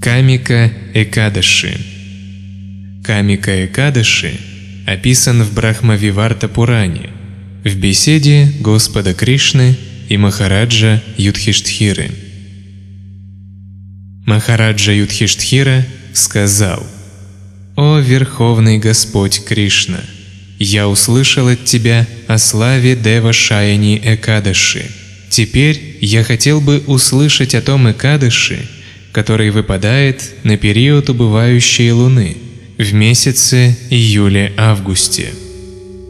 Камика Экадаши Камика Экадаши описан в Брахмавиварта Пуране в беседе Господа Кришны и Махараджа Юдхиштхиры. Махараджа Юдхиштхира сказал «О Верховный Господь Кришна, я услышал от Тебя о славе Дева Шаяни Экадаши. Теперь я хотел бы услышать о том Экадаши, который выпадает на период убывающей луны в месяце июле-августе.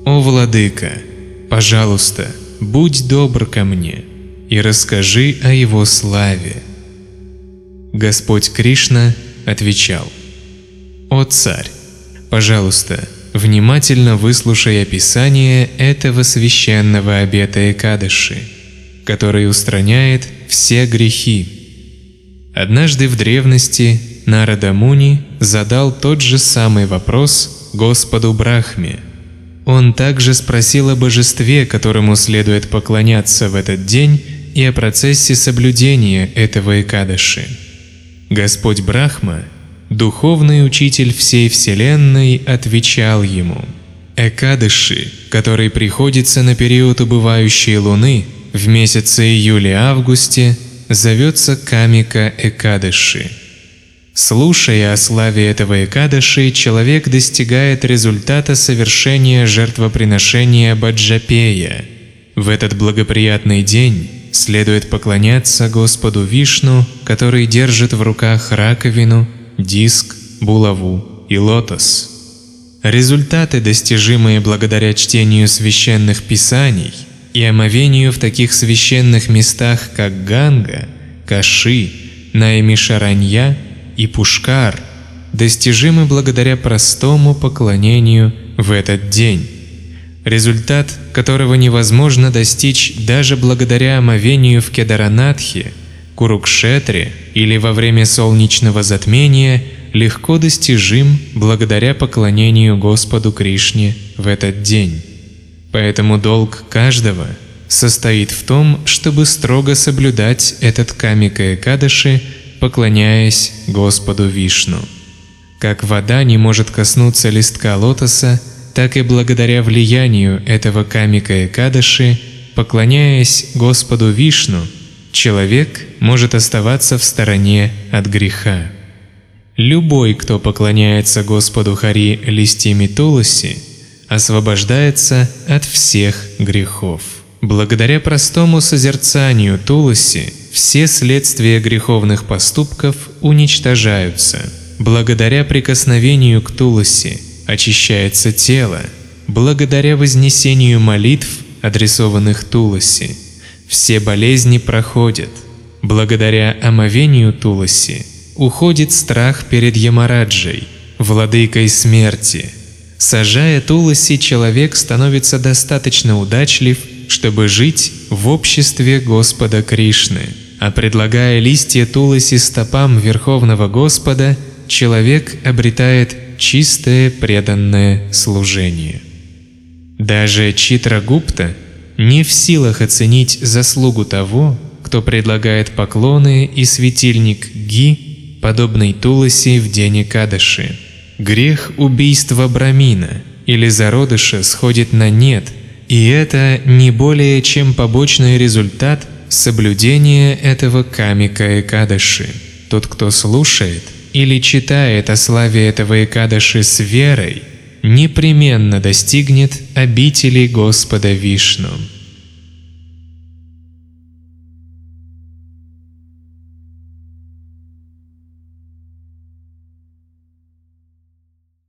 О Владыка, пожалуйста, будь добр ко мне и расскажи о его славе. Господь Кришна отвечал, «О царь, пожалуйста, внимательно выслушай описание этого священного обета Экадыши, который устраняет все грехи, Однажды в древности Нарада Муни задал тот же самый вопрос Господу Брахме. Он также спросил о божестве, которому следует поклоняться в этот день, и о процессе соблюдения этого Экадаши. Господь Брахма, духовный учитель всей Вселенной, отвечал ему «Экадыши, который приходится на период убывающей Луны в месяце июле-августе, зовется Камика Экадыши. Слушая о славе этого Экадыши, человек достигает результата совершения жертвоприношения Баджапея. В этот благоприятный день следует поклоняться Господу Вишну, который держит в руках раковину, диск, булаву и лотос. Результаты, достижимые благодаря чтению священных писаний – и омовению в таких священных местах, как Ганга, Каши, Наймишаранья и Пушкар, достижимы благодаря простому поклонению в этот день, результат которого невозможно достичь даже благодаря омовению в Кедаранатхе, Курукшетре или во время солнечного затмения легко достижим благодаря поклонению Господу Кришне в этот день. Поэтому долг каждого состоит в том, чтобы строго соблюдать этот камика Экадаши, поклоняясь Господу Вишну. Как вода не может коснуться листка лотоса, так и благодаря влиянию этого камика Экадаши, поклоняясь Господу Вишну, человек может оставаться в стороне от греха. Любой, кто поклоняется Господу Хари листьями Туласи, освобождается от всех грехов. Благодаря простому созерцанию Туласи все следствия греховных поступков уничтожаются. Благодаря прикосновению к Туласи очищается тело. Благодаря вознесению молитв, адресованных Туласи, все болезни проходят. Благодаря омовению Туласи уходит страх перед Ямараджей, владыкой смерти – Сажая туласи, человек становится достаточно удачлив, чтобы жить в обществе Господа Кришны. А предлагая листья туласи стопам Верховного Господа, человек обретает чистое преданное служение. Даже Читрагупта не в силах оценить заслугу того, кто предлагает поклоны и светильник Ги, подобный Туласи в день Кадаши. Грех убийства Брамина или зародыша сходит на нет, и это не более чем побочный результат соблюдения этого камика Экадаши. Тот, кто слушает или читает о славе этого Экадаши с верой, непременно достигнет обители Господа Вишну.